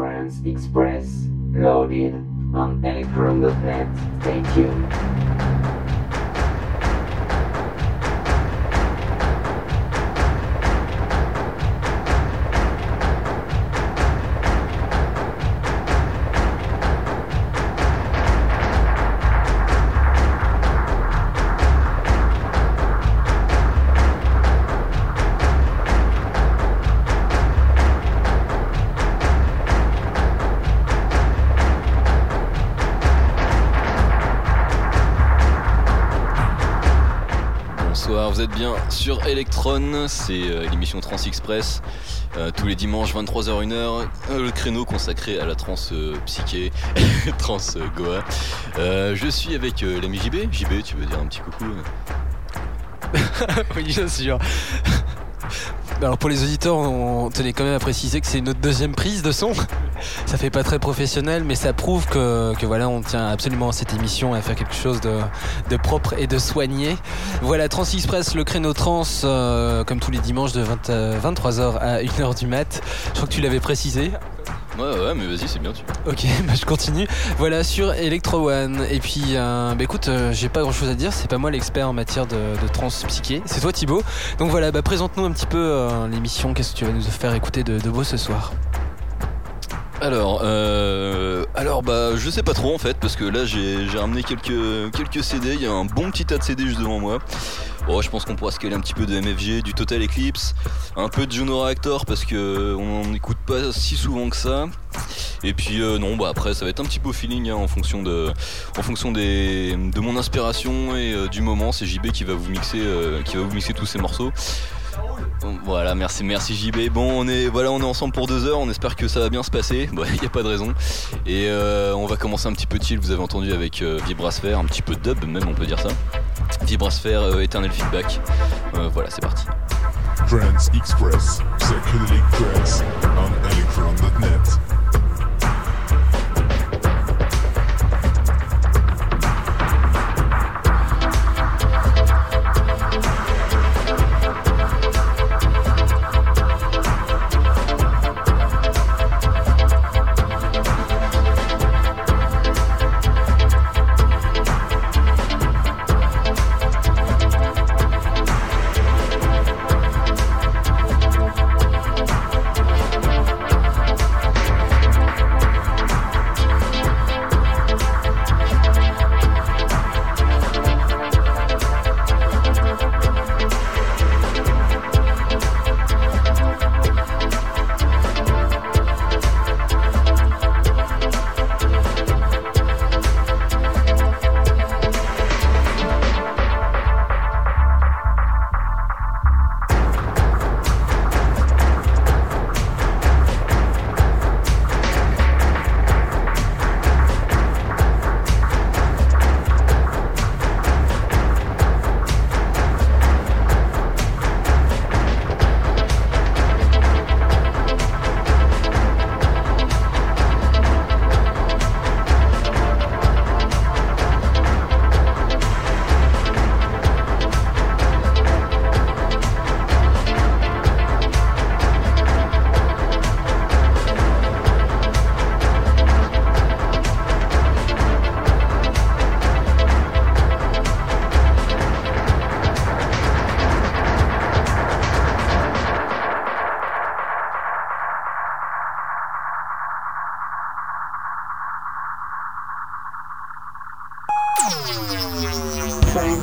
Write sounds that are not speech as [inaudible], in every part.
Trans Express, loaded on electron.net. Stay tuned. Sur Electron, c'est euh, l'émission Trans Express, euh, tous les dimanches 23h1h, euh, le créneau consacré à la trans psyché, [laughs] trans Goa. je suis avec l'ami JB. JB, tu veux dire un petit coucou [laughs] Oui, bien sûr. Alors pour les auditeurs, on tenait quand même à préciser que c'est notre deuxième prise de son. Ça fait pas très professionnel, mais ça prouve que, voilà, on tient absolument à cette émission à faire quelque chose de, propre et de soigné. Voilà, Trans Express, le créneau trans, euh, comme tous les dimanches de 23h à 1h du mat. Je crois que tu l'avais précisé. Ouais, ouais, mais vas-y, c'est bien, tu Ok, [laughs] bah je continue. Voilà, sur Electro One. Et puis, euh, bah écoute, euh, j'ai pas grand chose à dire, c'est pas moi l'expert en matière de, de trans psyché, c'est toi Thibaut. Donc voilà, bah présente-nous un petit peu euh, l'émission, qu'est-ce que tu vas nous faire écouter de, de beau ce soir? Alors, euh, alors bah je sais pas trop en fait parce que là j'ai ramené quelques quelques CD, il y a un bon petit tas de CD juste devant moi. Bon, je pense qu'on pourra scaler un petit peu de MFG, du Total Eclipse, un peu de Juno Reactor parce que on n'écoute pas si souvent que ça. Et puis euh, non, bah après ça va être un petit peu feeling hein, en fonction de en fonction des de mon inspiration et euh, du moment. C'est JB qui va vous mixer euh, qui va vous mixer tous ces morceaux. Voilà, merci, merci JB. Bon, on est, voilà, on est ensemble pour deux heures. On espère que ça va bien se passer. [laughs] Il n'y a pas de raison. Et euh, on va commencer un petit peu chill. Vous avez entendu avec euh, un petit peu de dub même, on peut dire ça. Vibrasphère, euh, Eternal Feedback. voilà, c'est parti.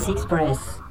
Express.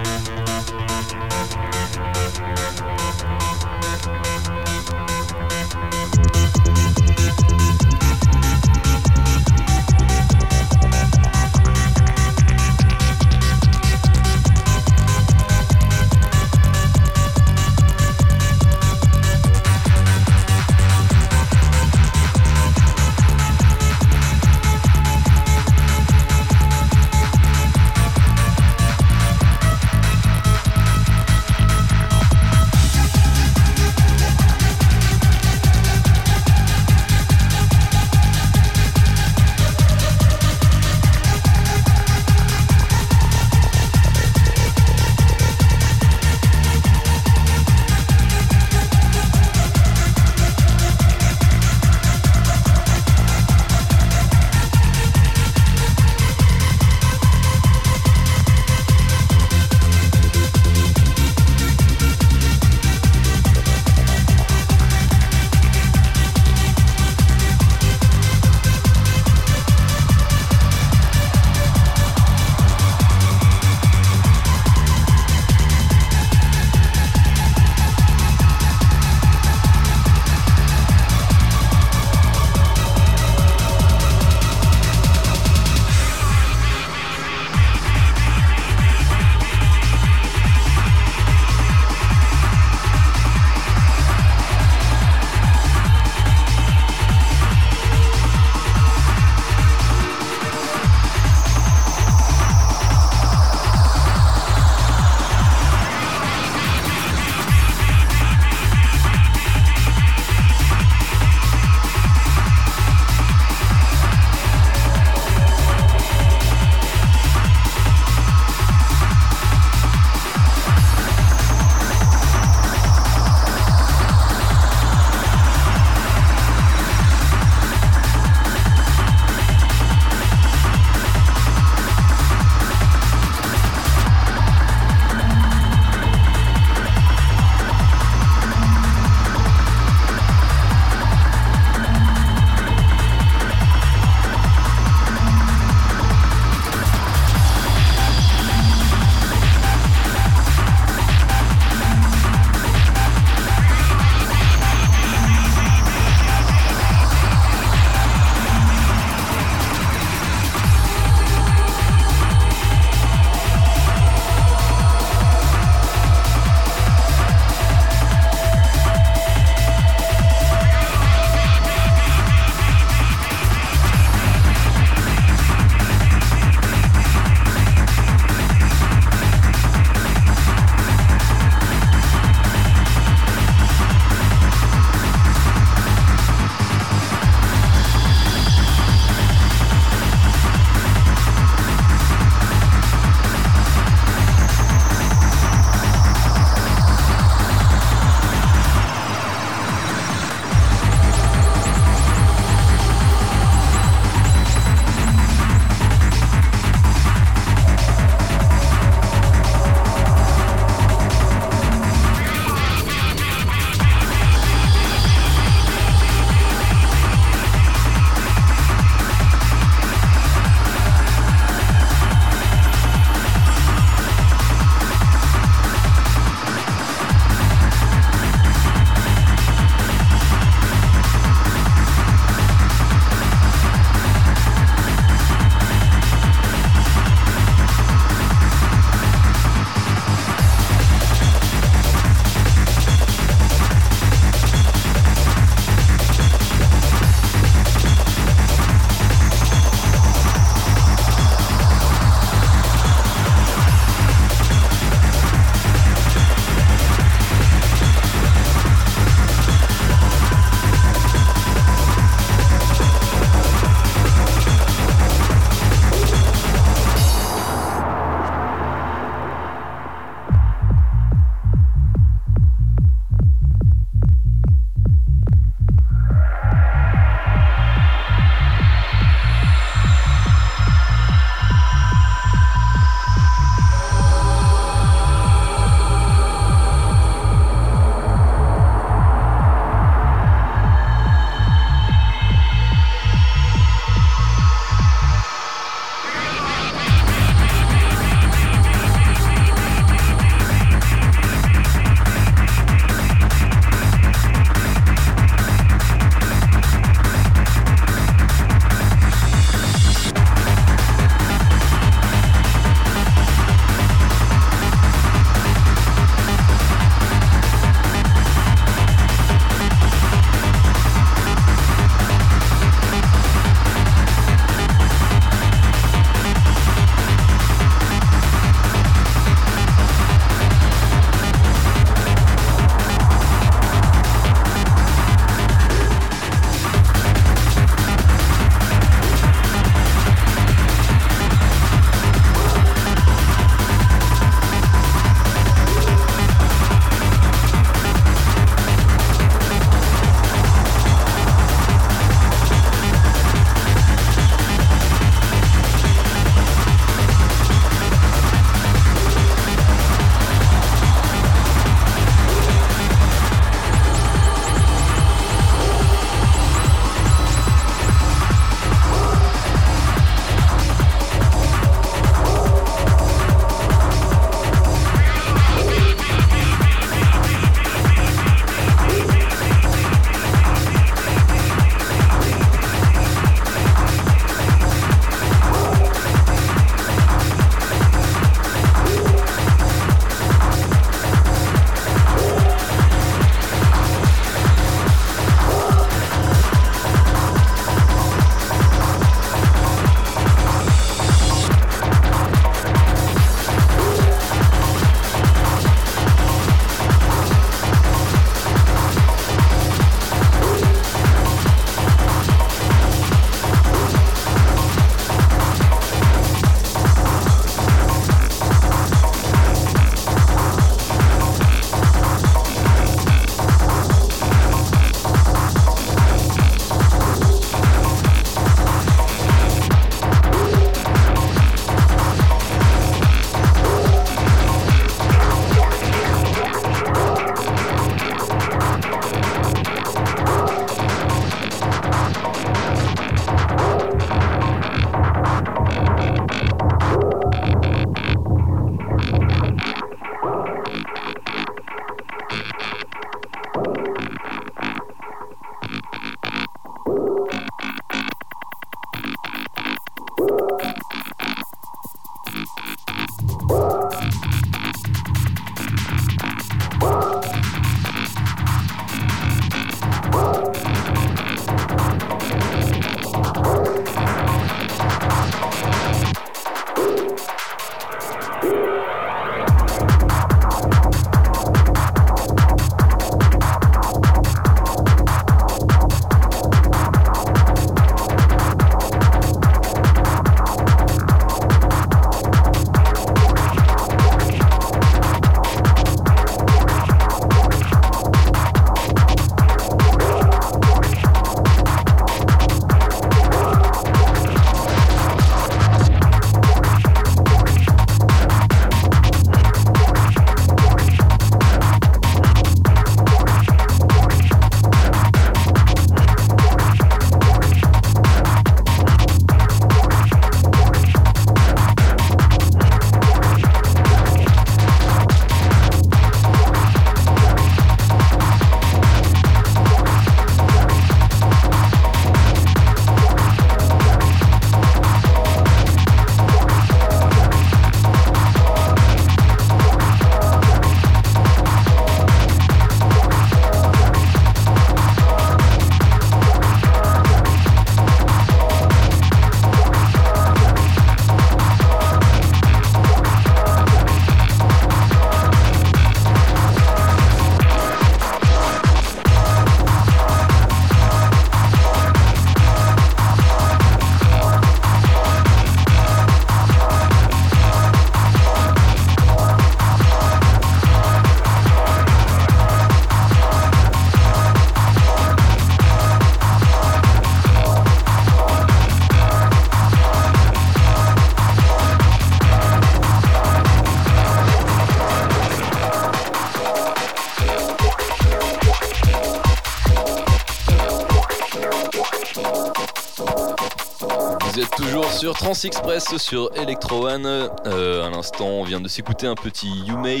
Sur Trans Express sur Electro One. Euh, à l'instant, on vient de s'écouter un petit You Made,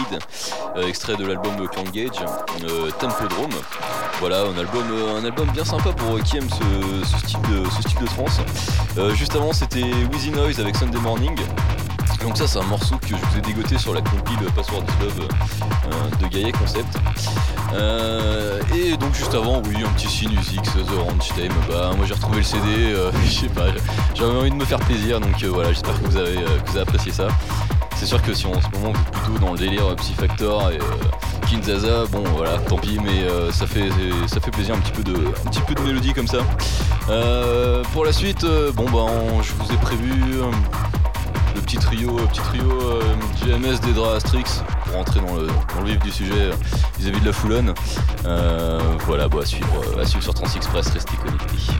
euh, extrait de l'album Clan Gage, euh, Tempodrome. Voilà, un album, euh, un album bien sympa pour qui aime ce, ce style de, ce style de juste avant, c'était Wheezy Noise avec Sunday Morning. Donc ça c'est un morceau que je vous ai dégoté sur la compile Password Love de Gaia Concept. Euh, et donc juste avant, oui, un petit Sinus X, The Ranch Time. Bah moi j'ai retrouvé le CD, euh, [laughs] je sais pas, j'avais envie de me faire plaisir, donc euh, voilà, j'espère que vous avez, apprécié ça. C'est sûr que si en ce moment plutôt dans le délire Psy Factor et Kinzaza, bon voilà, tant pis, mais ça fait plaisir un petit peu de un mélodie comme ça. Pour la suite, bon bah je vous ai prévu le petit trio, petit trio GMS d'Edra Astrix pour rentrer dans le, dans le vif du sujet vis-à-vis de la Foulonne. Euh, voilà, suivre, euh, à suivre sur Trans Express, restez connectés.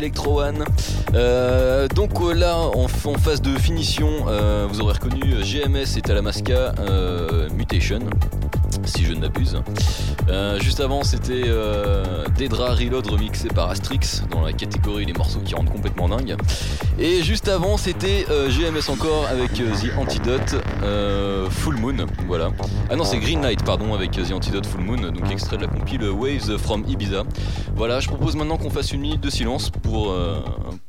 Electro One. Euh, donc euh, là, en, phase de finition, euh, vous aurez reconnu GMS et Talamasca Mutation, si je ne m'abuse. Juste avant, c'était Dedra Reload remixé par Astrix dans la catégorie les morceaux qui rendent complètement dingue. Et juste avant, c'était GMS encore avec The Antidote Full Moon. Voilà. Ah non, c'est Green Light, pardon, avec euh, The Antidote Full Moon, donc extrait de la compile Waves from Ibiza. Voilà, je propose maintenant qu'on fasse une minute de silence pour, euh,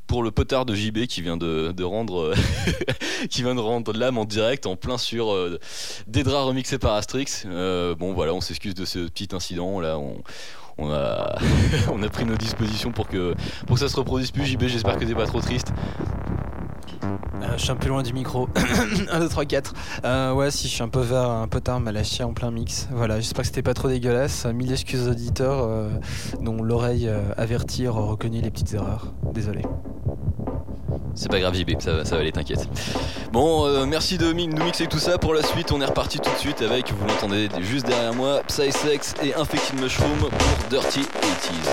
pour le potard de JB qui vient de, de rendre euh, [laughs] qui vient de rendre l'âme en direct en plein sur euh, Dedra remixé par Astrix. Euh, bon voilà, on s'excuse de ce petit incident là. On, on a, [laughs] on a pris nos dispositions pour que, pour que ça se reproduise plus. JB, j'espère que t'es pas trop triste. Euh, je suis un peu loin du micro. 1, 2, 3, 4. Euh, ouais, si je suis un peu vert, un peu tard, m'a lâché en plein mix. Voilà, j'espère que c'était pas trop dégueulasse. Mille excuses aux auditeurs euh, dont l'oreille euh, avertie aura reconnu les petites erreurs. Désolé. C'est pas grave JB, ça va, ça va aller, t'inquiète. Bon, euh, merci de nous mixer tout ça. Pour la suite, on est reparti tout de suite avec, vous l'entendez juste derrière moi, Psysex et Infected Mushroom pour Dirty 80s.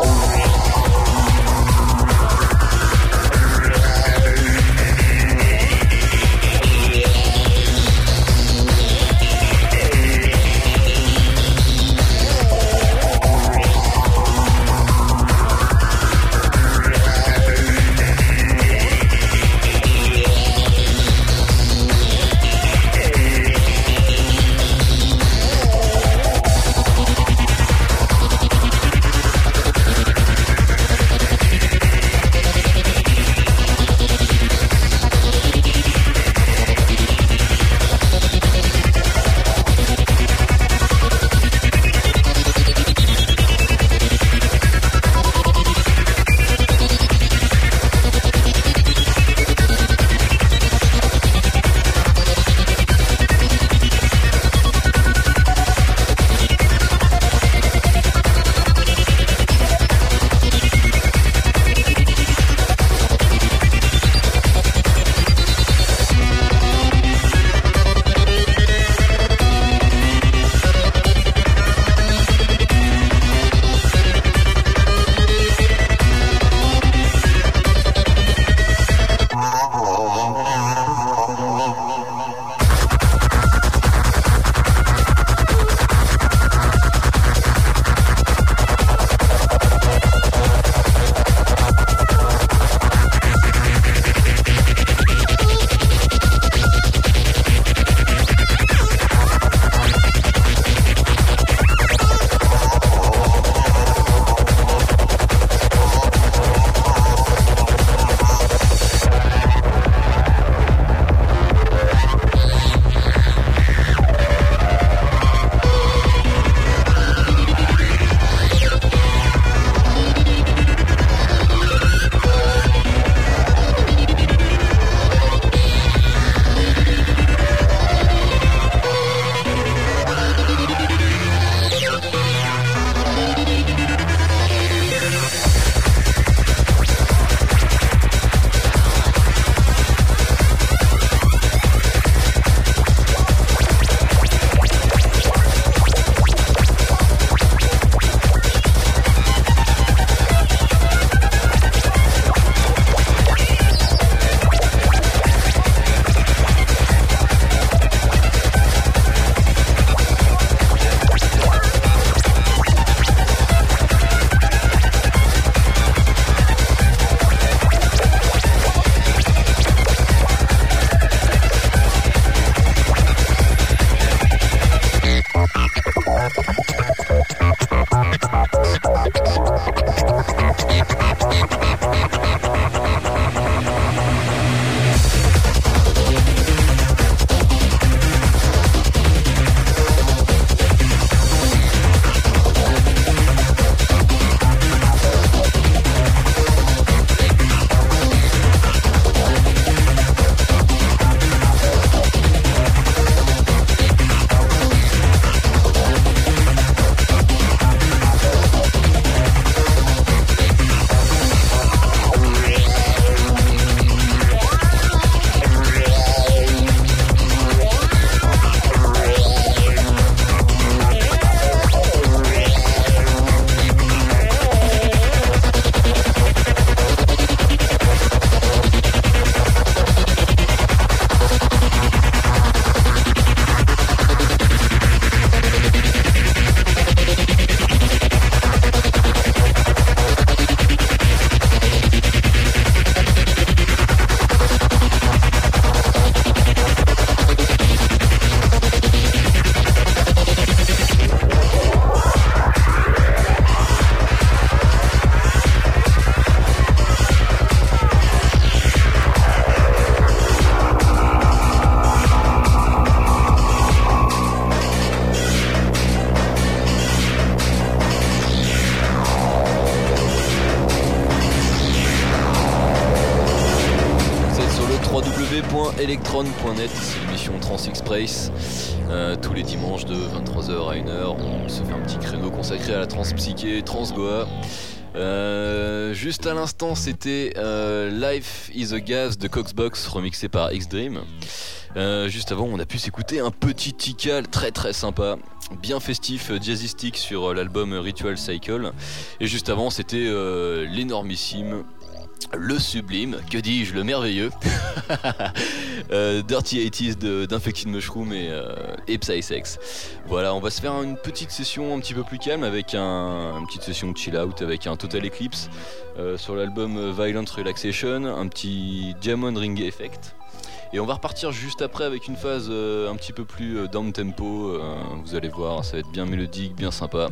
Vous le www.electron.net, c'est l'émission Trans Express. Euh, tous les dimanches de 23h à 1h, on se fait un petit créneau consacré à la trans psyché, trans Goa. Euh, juste à l'instant, c'était euh, Life is a Gas de Coxbox remixé par X-Dream. Juste avant, on a pu s'écouter un petit tical très très sympa, bien festif, jazzistique sur l'album Ritual Cycle. Et juste avant, c'était l'énormissime, le sublime, que dis-je, le merveilleux, [laughs] euh, Dirty 80s de- d'Infected Mushroom et, euh, Psysex. Voilà, on va se faire une petite session un petit peu plus calme avec un, une petite session chill out avec un Total Eclipse euh, sur l'album euh, Violent Relaxation, un petit Diamond Ring Effect. Et on va repartir juste après avec une phase un petit peu plus down tempo. vous allez voir, ça va être bien mélodique, bien sympa.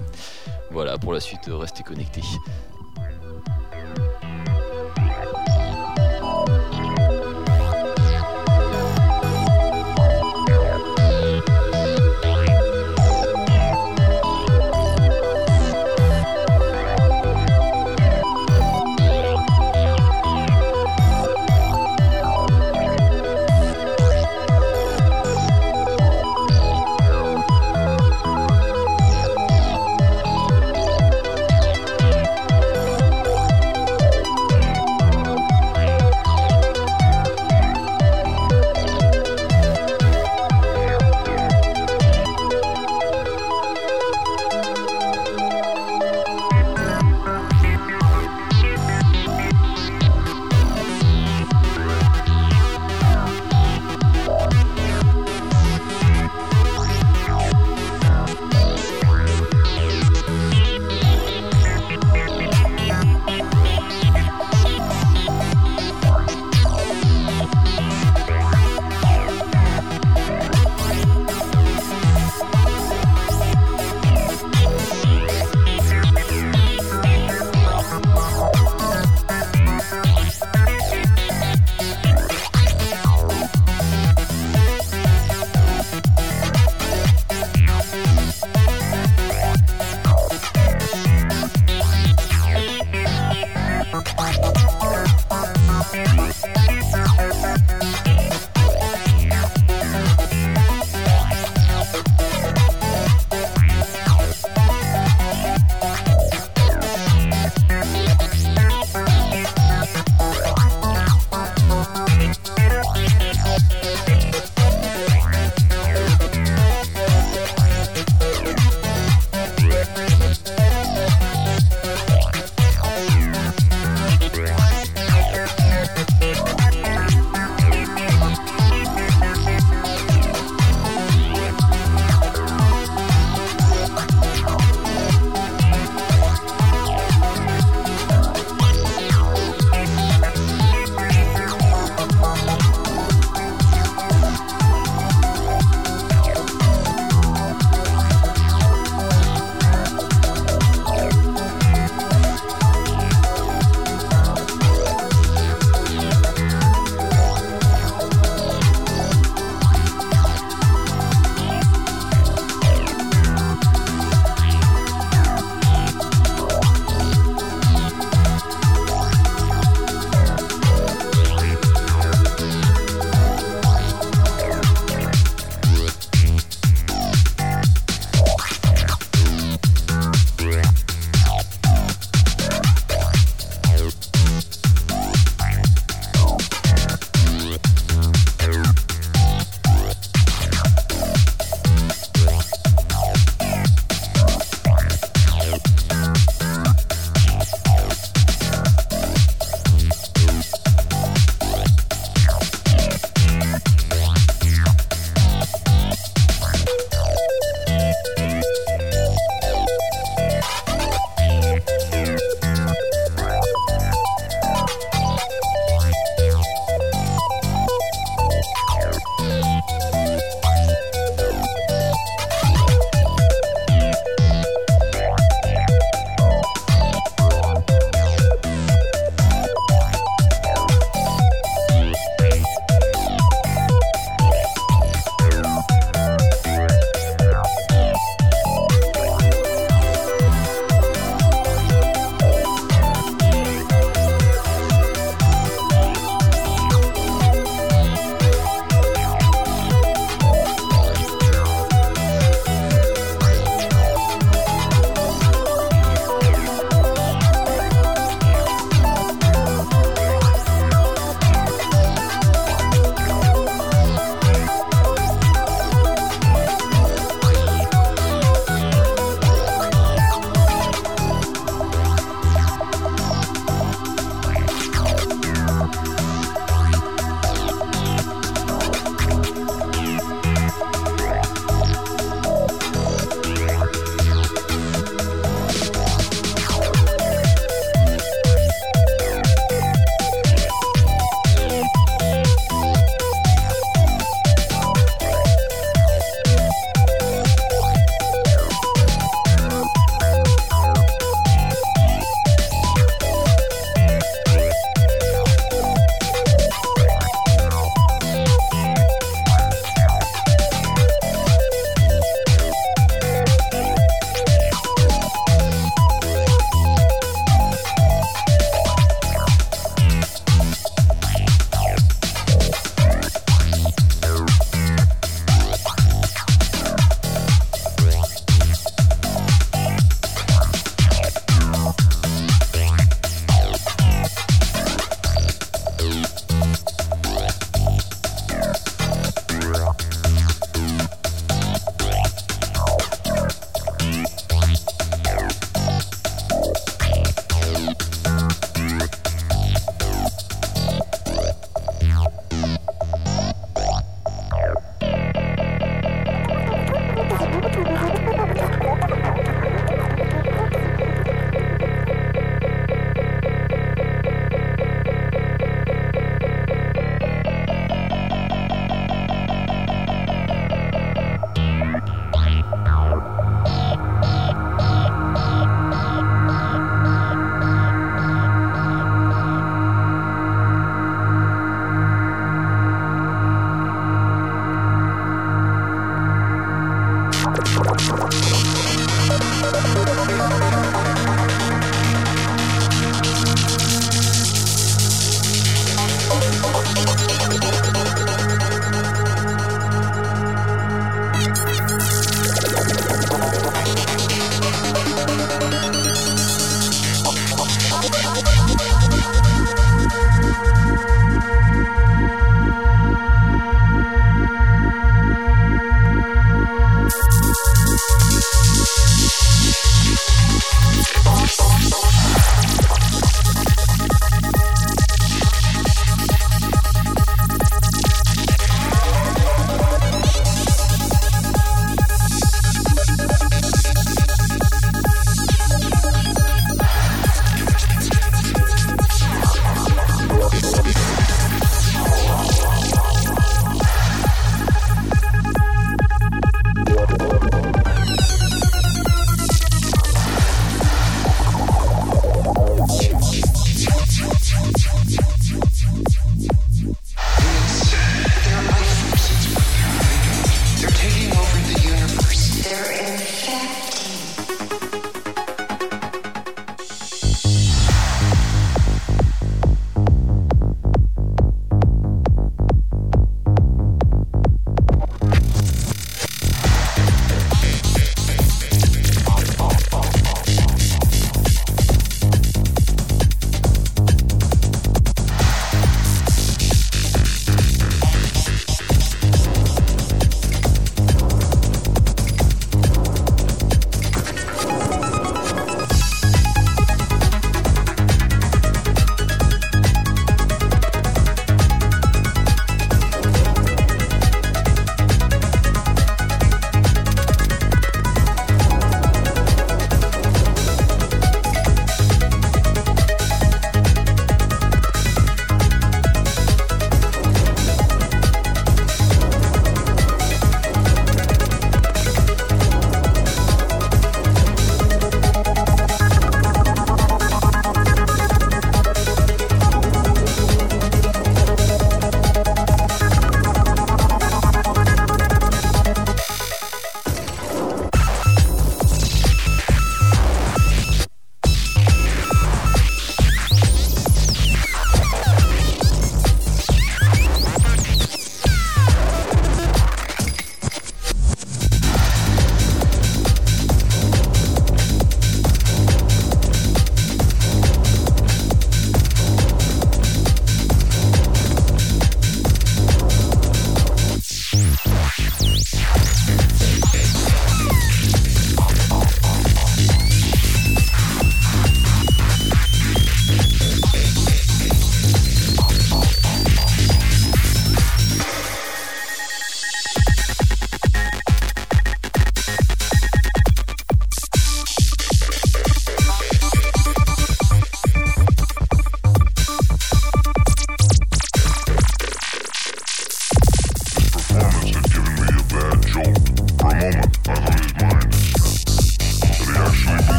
Voilà, pour la suite, restez connectés.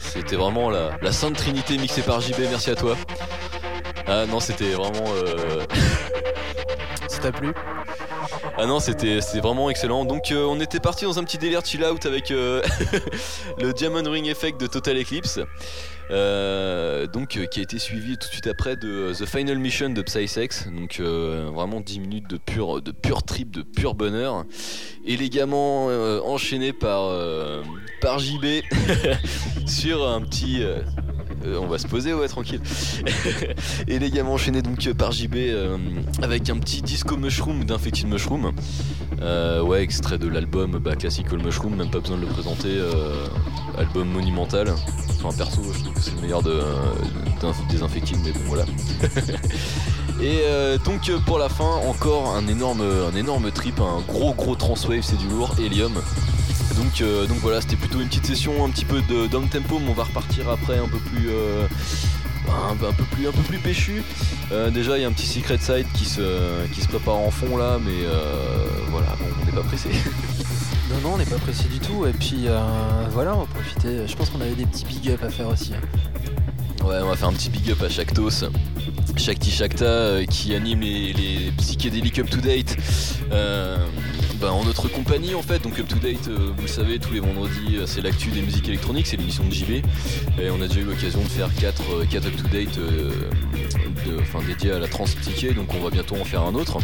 C'était vraiment la, la Sainte Trinité mixée par JB, merci à toi. Ah non, c'était vraiment... euh, [laughs] Ça t'a plu? Ah non, c'était vraiment excellent. Donc euh, on était parti dans un petit délire chill out avec euh, [laughs] le Diamond Ring Effect de Total Eclipse. Euh, donc qui a été suivi tout de suite après de The Final Mission de Psysex. Donc vraiment 10 minutes de pur, de pur trip, de pur bonheur. Élégamment enchaîné par, par JB [laughs] sur un petit... euh, euh, on va se poser, ouais, tranquille. [laughs] Élégamment enchaîné donc euh, par JB avec un petit disco mushroom d'Infected Mushroom. Ouais, extrait de l'album bah, Classical Mushroom, même pas besoin de le présenter. album monumental. Enfin, perso, je trouve que c'est le meilleur de, d'Inf- des mais bon, voilà. [laughs] Et donc pour la fin, encore un énorme, un énorme trip, un gros gros transwave, c'est du lourd, Helium. Donc, euh, donc voilà, c'était plutôt une petite session un petit peu de down tempo, mais on va repartir après un peu plus, euh, un, un peu plus, un peu plus péchu. Euh, déjà, il y a un petit secret side qui se, qui se prépare en fond là, mais euh, voilà, bon, on n'est pas pressé. [laughs] Non, non, on n'est pas pressé du tout. Et puis voilà, on va profiter. Je pense qu'on avait des petits big up à faire aussi. hein. Ouais, on va faire un petit big up à Shaktos, Shakti Shakta euh, qui anime les, les psychédéliques up to date. euh, bah, en notre compagnie en fait, donc Up to Date, euh, vous le savez, tous les vendredis, euh, c'est l'actu des musiques électroniques, c'est l'émission de JB. Et on a déjà eu l'occasion de faire 4, Up to Date dédiés à la trans psyché, donc on va bientôt en faire un autre.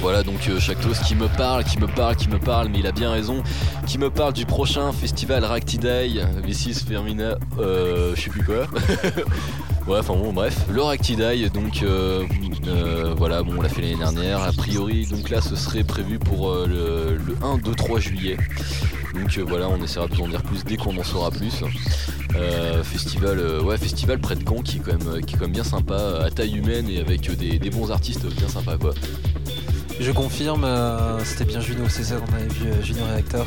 Voilà donc euh, Shaktos qui me parle, qui me parle, qui me parle, mais il a bien raison, qui me parle du prochain festival Ractidae, V6 Fermina, je sais plus quoi. [laughs] Ouais, enfin bon, bref. Le Ractidae, donc euh, voilà, bon, on l'a fait l'année dernière. A priori, donc là, ce serait prévu pour euh, le, le 1, 2, 3 juillet. Donc euh, voilà, on essaiera de vous en dire plus dès qu'on en saura plus. Festival, ouais, festival près de Caen qui est quand même, qui est quand même bien sympa, à taille humaine et avec des, bons artistes bien sympas quoi. Je confirme, c'était bien Juno, c'est ça qu'on avait vu, Juno Reactor.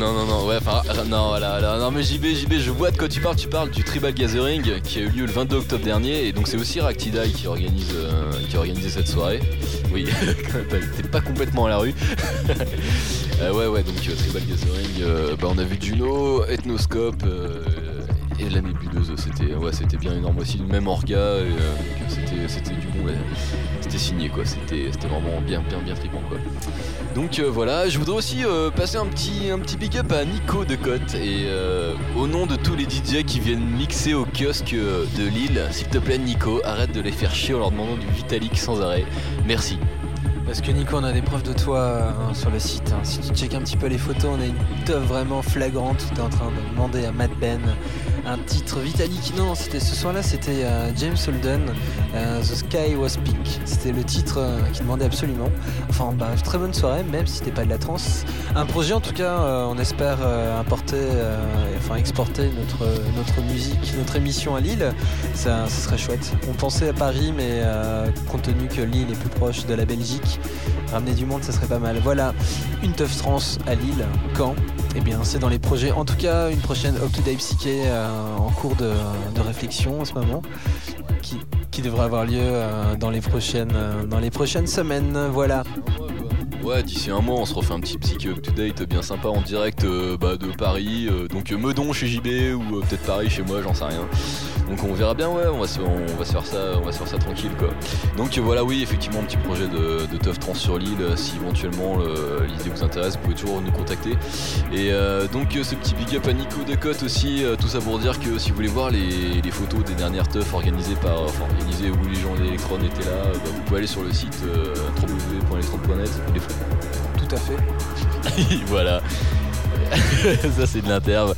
Non, non, non, ouais, enfin, euh, non, voilà, non, mais JB, JB, je vois de quoi tu parles. Tu parles du Tribal Gathering qui a eu lieu le 22 octobre dernier, et donc c'est aussi Ractidae qui euh, qui a organisé cette soirée. Oui, [laughs] t'es pas complètement à la rue. [laughs] Euh, ouais, ouais, donc Tribal Gathering, bah, on a vu Juno, Ethnoscope. Et la nébuleuse, c'était ouais, c'était bien énorme aussi, même Orga, euh, c'était du bon, c'était signé quoi, c'était vraiment bien bien bien trippant quoi. Donc euh, voilà, je voudrais aussi euh, passer un petit, un petit big up à Nico de Côte et euh, au nom de tous les DJ qui viennent mixer au kiosque de Lille, s'il te plaît Nico, arrête de les faire chier en leur demandant du Vitalik sans arrêt. Merci. Parce que Nico, on a des preuves de toi euh, sur le site. hein. Si tu checkes un petit peu les photos, on a une teuf vraiment flagrante où t'es en train de demander à Matt Ben un titre Vitalik. Non, c'était ce soir-là, c'était euh, James Holden, euh, The Sky Was Pink. C'était le titre euh, qu'il demandait absolument. Enfin, bah, très bonne soirée, même si c'était pas de la trance. Un projet, en tout cas, on espère importer, enfin exporter notre, musique, notre émission à Lille. Ça, serait chouette. On pensait à Paris, mais compte tenu que Lille est plus proche de la Belgique, ramener du monde, ça serait pas mal. Voilà, une teuf trans à Lille. Quand? Eh bien, c'est dans les projets. En tout cas, une prochaine Psyché euh, en cours de, réflexion en ce moment, qui, devrait avoir lieu euh, euh, dans les prochaines semaines. Voilà. Ouais, d'ici un mois, on se refait un petit psyché up to date bien sympa en direct euh, bah, de Paris, euh, donc euh, Meudon chez JB ou peut-être Paris chez moi, j'en sais rien. Donc on verra bien, ouais, on va se, on va se faire ça, on va se faire ça tranquille quoi. Donc voilà, oui, effectivement, un petit projet de, de teuf trans sur l'île. Si éventuellement le- l'idée vous intéresse, vous pouvez toujours nous contacter. Et donc ce petit big up à Nico de Côte aussi, tout ça pour dire que si vous voulez voir les, photos des dernières teufs organisées par, enfin organisées où les gens d'Electron étaient là, bah, vous pouvez aller sur le site www.electron.net. Tout à fait. [laughs] voilà. [laughs] ça c'est de l'interve.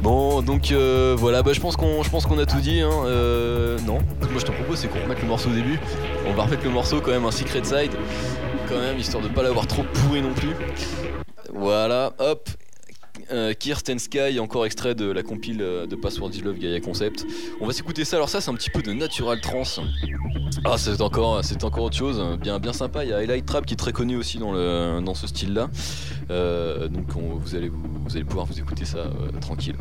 Bon donc euh, voilà bah, je pense qu'on a tout dit hein. Euh, non. Moi je te propose c'est qu'on remette le morceau au début. On va remettre le morceau quand même un secret side. Quand même histoire de pas l'avoir trop pourri non plus. Voilà, hop. Euh, Kirsten Sky, encore extrait de la compile euh, de Password is Love Gaia Concept. On va s'écouter ça. Alors ça, c'est un petit peu de natural trance. Ah, c'est encore, c'est encore autre chose. Bien, bien sympa. Il y a Highlight Trap qui est très connu aussi dans ce style-là. Euh, donc on- vous allez, pouvoir vous écouter ça tranquille.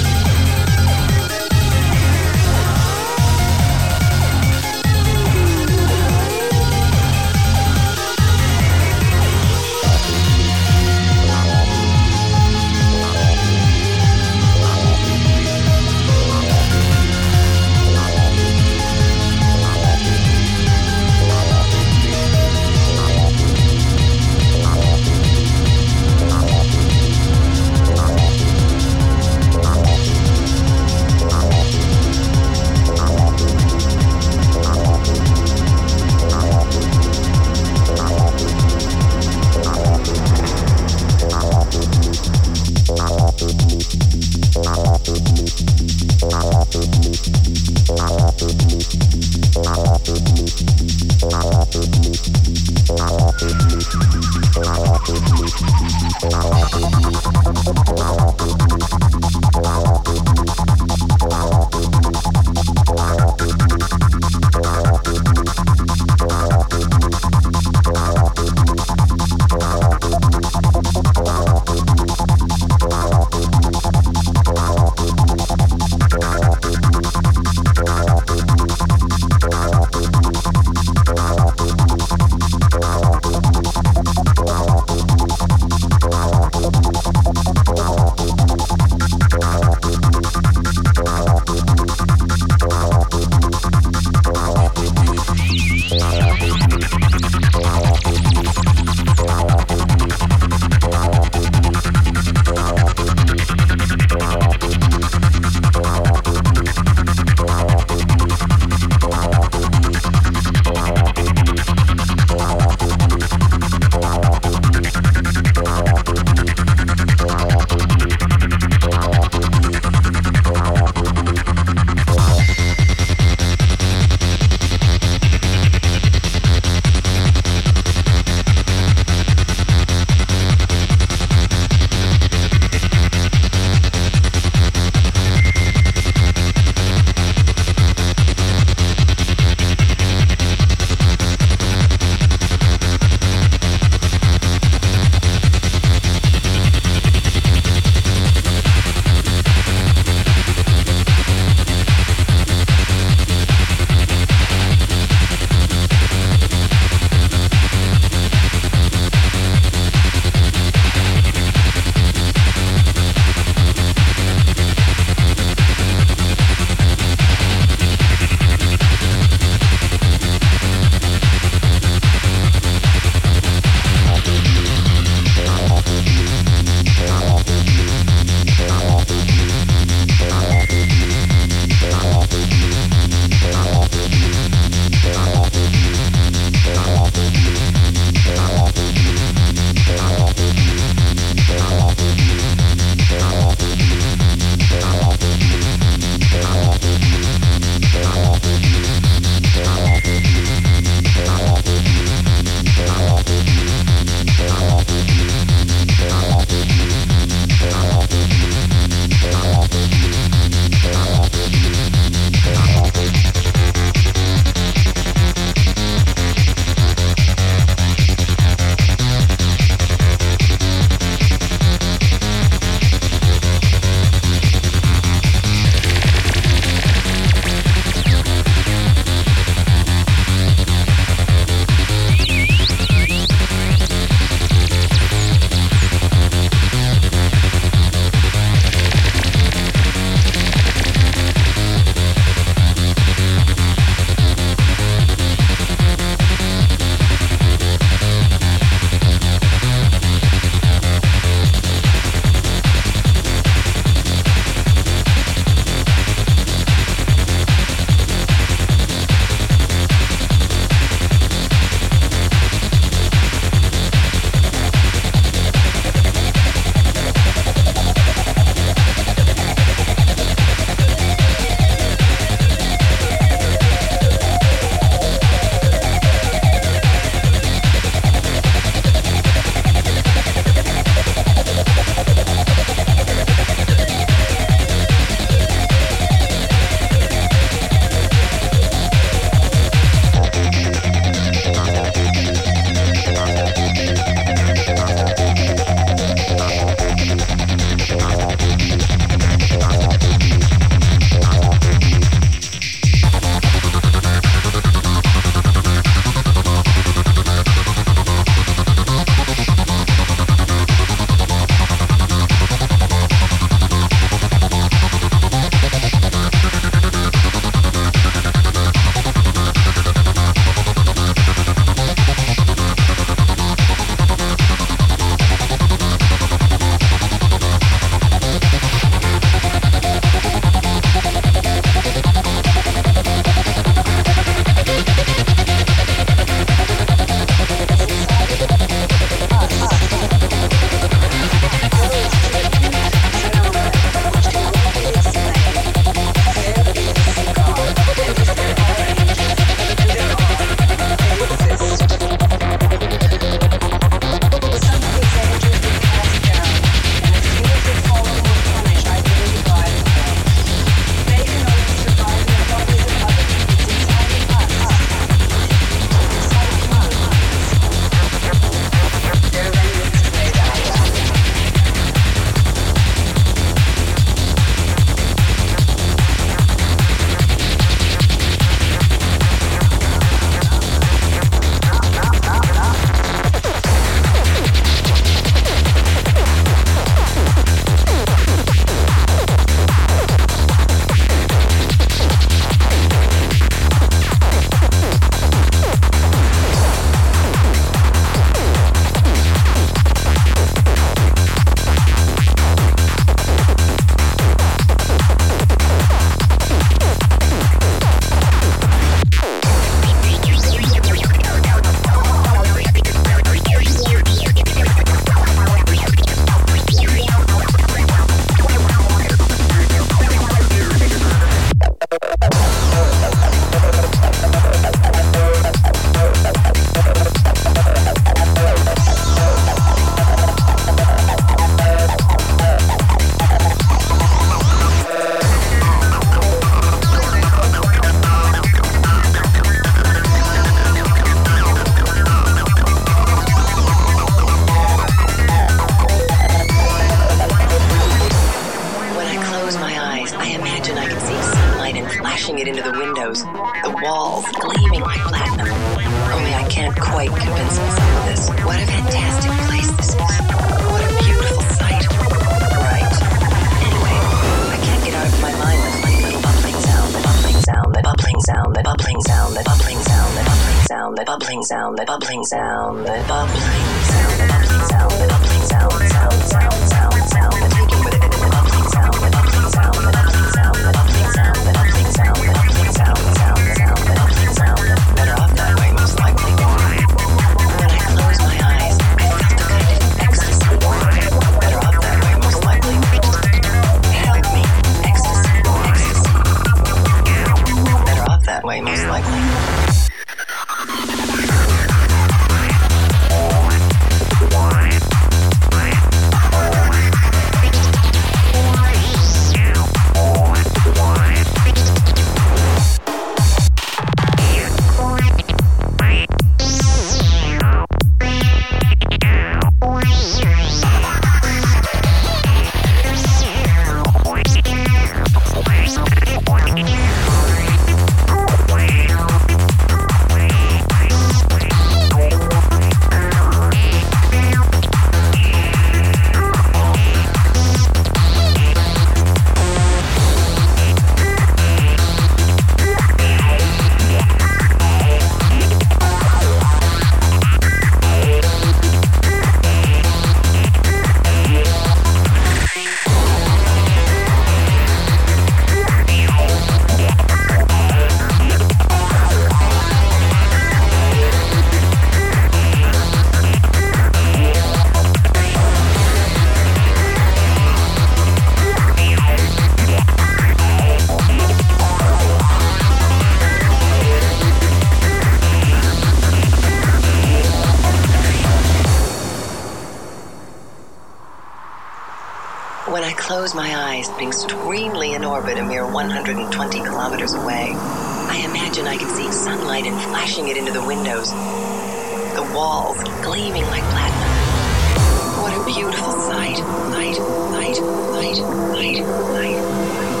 dropping serenely in orbit a mere 120 kilometers away. I imagine I can see sunlight and flashing it into the windows, the walls gleaming like platinum. What a beautiful sight, light, light, light, light, light. light.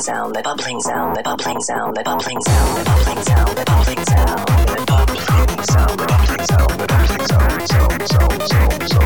bubbling sound, the bubbling sound, the bubbling sound, the bubbling sound, the bubbling sound, the bubbling sound, the bubbling sound, the bubbling sound, the bubbling sound, sound, sound, sound, sound.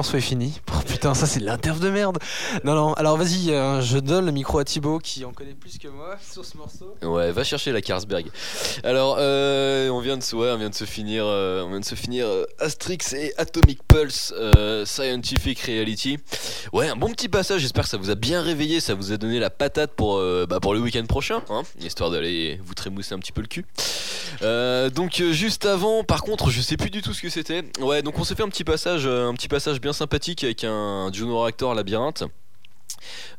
Est fini. Putain, ça c'est de de merde. Non non, alors vas-y, euh, je donne le micro à Thibaut qui en connaît plus que moi [laughs] sur ce morceau. Ouais, va chercher la Carlsberg. Alors, euh, on vient de se, ouais, on vient de se finir, euh, on vient de se finir euh, Astrix et Atomic Pulse Scientific Reality. Ouais, un bon petit passage. J'espère que ça vous a bien réveillé, ça vous a donné la patate pour, bah, pour le week-end prochain, hein, histoire d'aller vous trémousser un petit peu le cul. Donc juste avant, par contre, je sais plus du tout ce que c'était. Ouais, donc on s'est fait un petit passage, un petit passage bien sympathique avec un Juno Reactor labyrinthe.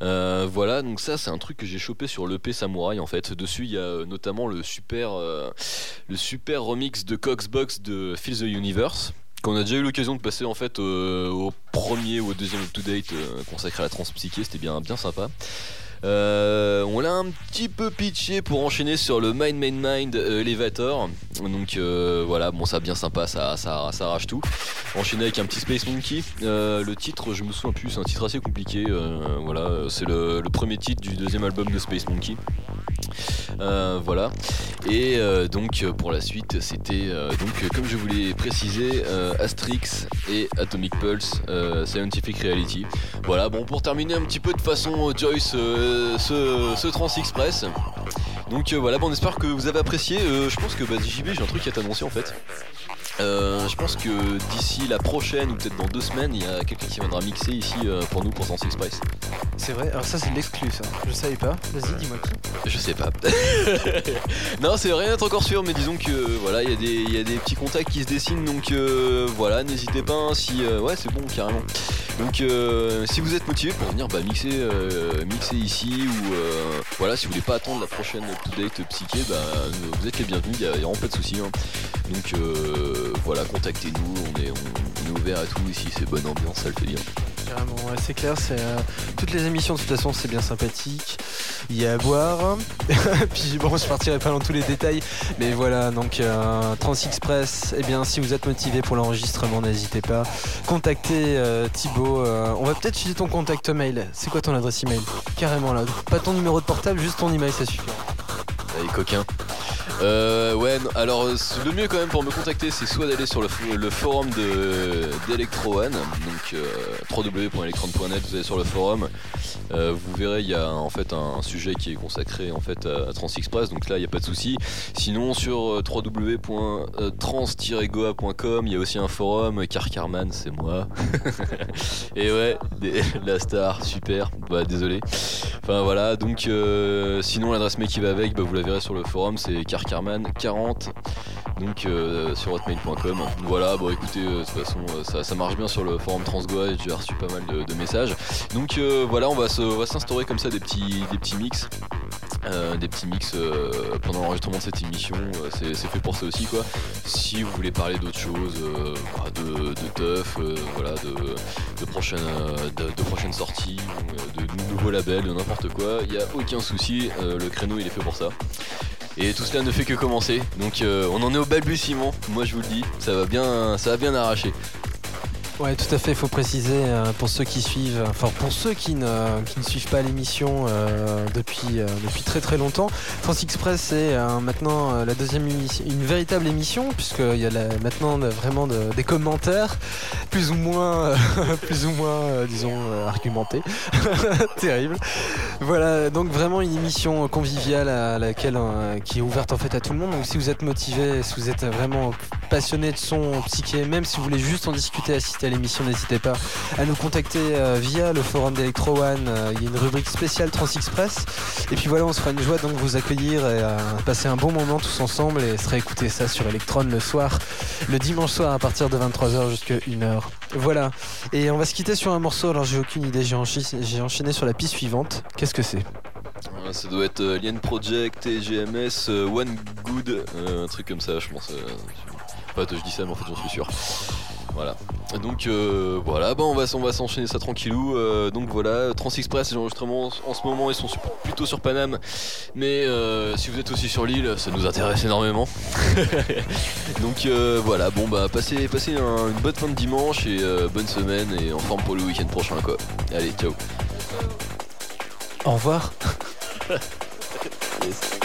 Euh, voilà, donc ça c'est un truc que j'ai chopé sur l'EP Samurai en fait. Dessus il y a euh, notamment le super, euh, le super remix de Coxbox de Feel the Universe qu'on a déjà eu l'occasion de passer en fait au premier ou au deuxième up to date euh, consacré à la transpsyché, c'était bien bien sympa. Euh, on l'a un petit peu pitché pour enchaîner sur le Mind Main Mind euh, Elevator. Donc euh, voilà, bon ça bien sympa, ça, ça, arrache tout. Enchaîner avec un petit Space Monkey. Le titre, je me souviens plus, c'est un titre assez compliqué. voilà, c'est le, premier titre du deuxième album de Space Monkey. Voilà. Et donc pour la suite, c'était donc comme je vous l'ai précisé, euh, Astrix et Atomic Pulse Scientific Reality. Voilà. Bon pour terminer un petit peu de façon Joyce ce, ce Trans Express. Donc euh, voilà, bon, on espère que vous avez apprécié. Euh, je pense que bah, JB, j'ai un truc à t'annoncer en fait. Euh, je pense que d'ici la prochaine ou peut-être dans deux semaines, il y a quelqu'un qui viendra mixer ici euh, pour nous pour Trans Express. C'est vrai, alors ça c'est de l'exclu ça. Je savais pas. Vas-y, dis-moi qui. Je sais pas. [laughs] non, c'est rien d'être encore sûr, mais disons que euh, voilà, il y, a des- il y a des petits contacts qui se dessinent, donc voilà, n'hésitez pas. hein, si euh, ouais, c'est bon carrément. Donc si vous êtes motivé pour venir bah, mixer, euh, mixer ici ou euh, voilà, si vous voulez pas attendre la prochaine up-to-date psyché, bah, vous êtes les bienvenus. Il y a, pas de soucis. hein. Donc euh, voilà, contactez-nous. On est, on, est ouvert à tout ici. C'est bonne ambiance, ça le fait dire. Carrément, c'est clair. C'est euh, toutes les émissions de toute façon, c'est bien sympathique. Il y a à boire. [laughs] Puis bon, je partirai pas dans tous les détails, mais voilà. Donc euh, Trans Express. Eh bien, si vous êtes motivé pour l'enregistrement, n'hésitez pas. Contactez Thibaut. on va peut-être utiliser ton contact mail. C'est quoi ton adresse email? Carrément là. Pas ton numéro de portable, juste ton email, ça suffit. Allez, coquin. Euh, ouais, non, alors euh, le mieux quand même pour me contacter, c'est soit d'aller sur le, fo- le forum de d'Electro One, donc euh, www.electron.net, vous allez sur le forum, euh, vous verrez, il y a en fait un, sujet qui est consacré en fait à, à Trans Express, donc là il n'y a pas de souci. Sinon sur euh, www.trans-goa.com, il y a aussi un forum, Carcarman, c'est moi. [laughs] Et ouais, [laughs] la star, super, bah désolé. Enfin voilà, donc euh, sinon l'adresse mail qui va avec, bah, vous la verrez sur le forum, c'est carcarman40, donc euh, sur hotmail.com. Voilà, bon écoutez, euh, de toute façon euh, ça, ça marche bien sur le forum Transgoa, j'ai reçu pas mal de, messages. Donc voilà, on va s'instaurer comme ça des petits, des petits mix. des petits mix pendant l'enregistrement de cette émission, c'est fait pour ça aussi quoi. Si vous voulez parler d'autres choses, bah, de, de teuf, voilà, de, de prochaines, euh, de, de prochaines sorties, de nouveaux labels, de n'importe quoi, il n'y a aucun souci, le créneau il est fait pour ça. Et tout cela ne fait que commencer, donc euh, on en est au balbutiement, moi je vous le dis, ça va bien, ça va bien arracher. Ouais, tout à fait. Il faut préciser euh, pour ceux qui suivent, enfin pour ceux qui ne, qui ne suivent pas l'émission euh, depuis, euh, depuis très très longtemps. France Express euh, maintenant la deuxième émission, une véritable émission puisqu'il y a maintenant vraiment de- des commentaires plus ou moins, [laughs] plus ou moins, disons argumentés. [laughs] Terrible. Voilà, donc vraiment une émission conviviale à laquelle qui est ouverte en fait à tout le monde. Donc si vous êtes motivé, si vous êtes vraiment passionné de son psyché, même si vous voulez juste en discuter, assister l'émission, n'hésitez pas à nous contacter euh, via le forum d'Electro One. Euh, Il y a une rubrique spéciale Trans Express. Et puis voilà, on se fera une joie donc vous accueillir et euh, passer un bon moment tous ensemble et se réécouter ça sur Electron le soir, le dimanche soir à partir de 23h jusqu'à 1h. Voilà. Et on va se quitter sur un morceau. Alors j'ai aucune idée, j'ai enchaîné, sur la piste suivante. Qu'est-ce que c'est? Ça doit être Alien Project et GMS, euh, One Good, un truc comme ça, je pense. euh, Enfin, je dis ça, mais en fait, j'en suis sûr. Voilà. Donc euh, voilà, bah, on va, s- on va s'enchaîner ça tranquillou. Euh, donc voilà, Trans Express, les enregistrements en ce moment, ils sont sur- plutôt sur Paname. Mais euh, si vous êtes aussi sur l'île, ça nous intéresse énormément. [laughs] donc voilà, bon bah passez, passez un- une bonne fin de dimanche et bonne semaine et en forme pour le week-end prochain quoi. Allez, ciao. Au revoir. [laughs] Yes.